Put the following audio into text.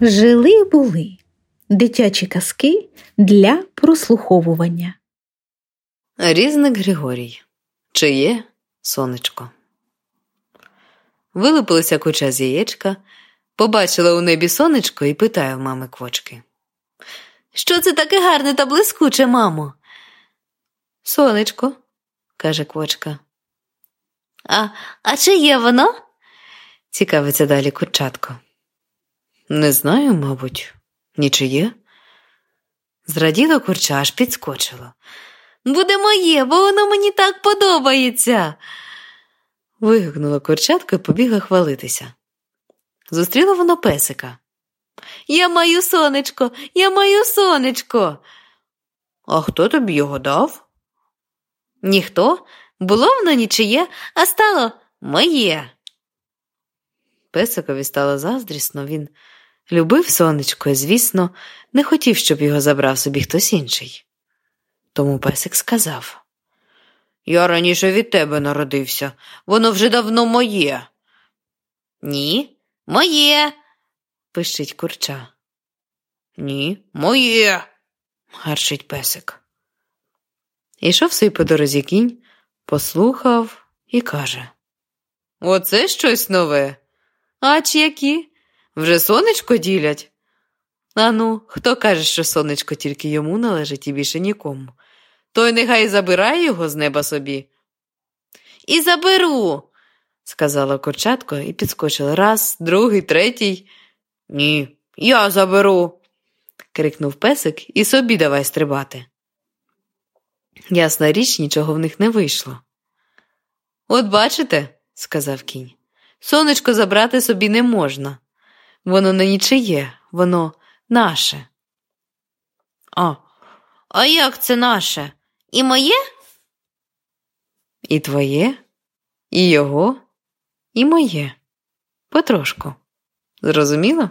Жили були дитячі казки для прослуховування. Різник Григорій. Чиє сонечко. Вилупилася куча з яєчка, побачила у небі сонечко і питає в мами квочки. Що це таке гарне та блискуче, мамо? Сонечко, каже квочка. А а чи є воно? цікавиться далі курчатко. Не знаю, мабуть, нічиє. Зраділо курча аж підскочило. Буде моє, бо воно мені так подобається. Вигукнула курчатка і побігла хвалитися. Зустріла воно песика. Я маю сонечко, я маю сонечко. А хто тобі його дав? Ніхто. Було воно нічиє, а стало моє. Песикові стало заздрісно, він любив сонечко звісно, не хотів, щоб його забрав собі хтось інший. Тому песик сказав Я раніше від тебе народився, воно вже давно моє. Ні, моє, пищить курча. Ні, моє, гарчить песик. Ішов собі по дорозі кінь, послухав і каже Оце щось нове. Ач які? Вже сонечко ділять. Ану, хто каже, що сонечко тільки йому належить і більше нікому, той нехай забирає його з неба собі. І заберу, сказала курчатко і підскочила раз, другий, третій. Ні, я заберу, крикнув песик і собі давай стрибати. Ясна річ, нічого в них не вийшло. От бачите, сказав кінь, сонечко забрати собі не можна. Воно не нічиє, воно наше. А, а як це наше? І моє? І твоє, і його, і моє. Потрошку. Зрозуміло?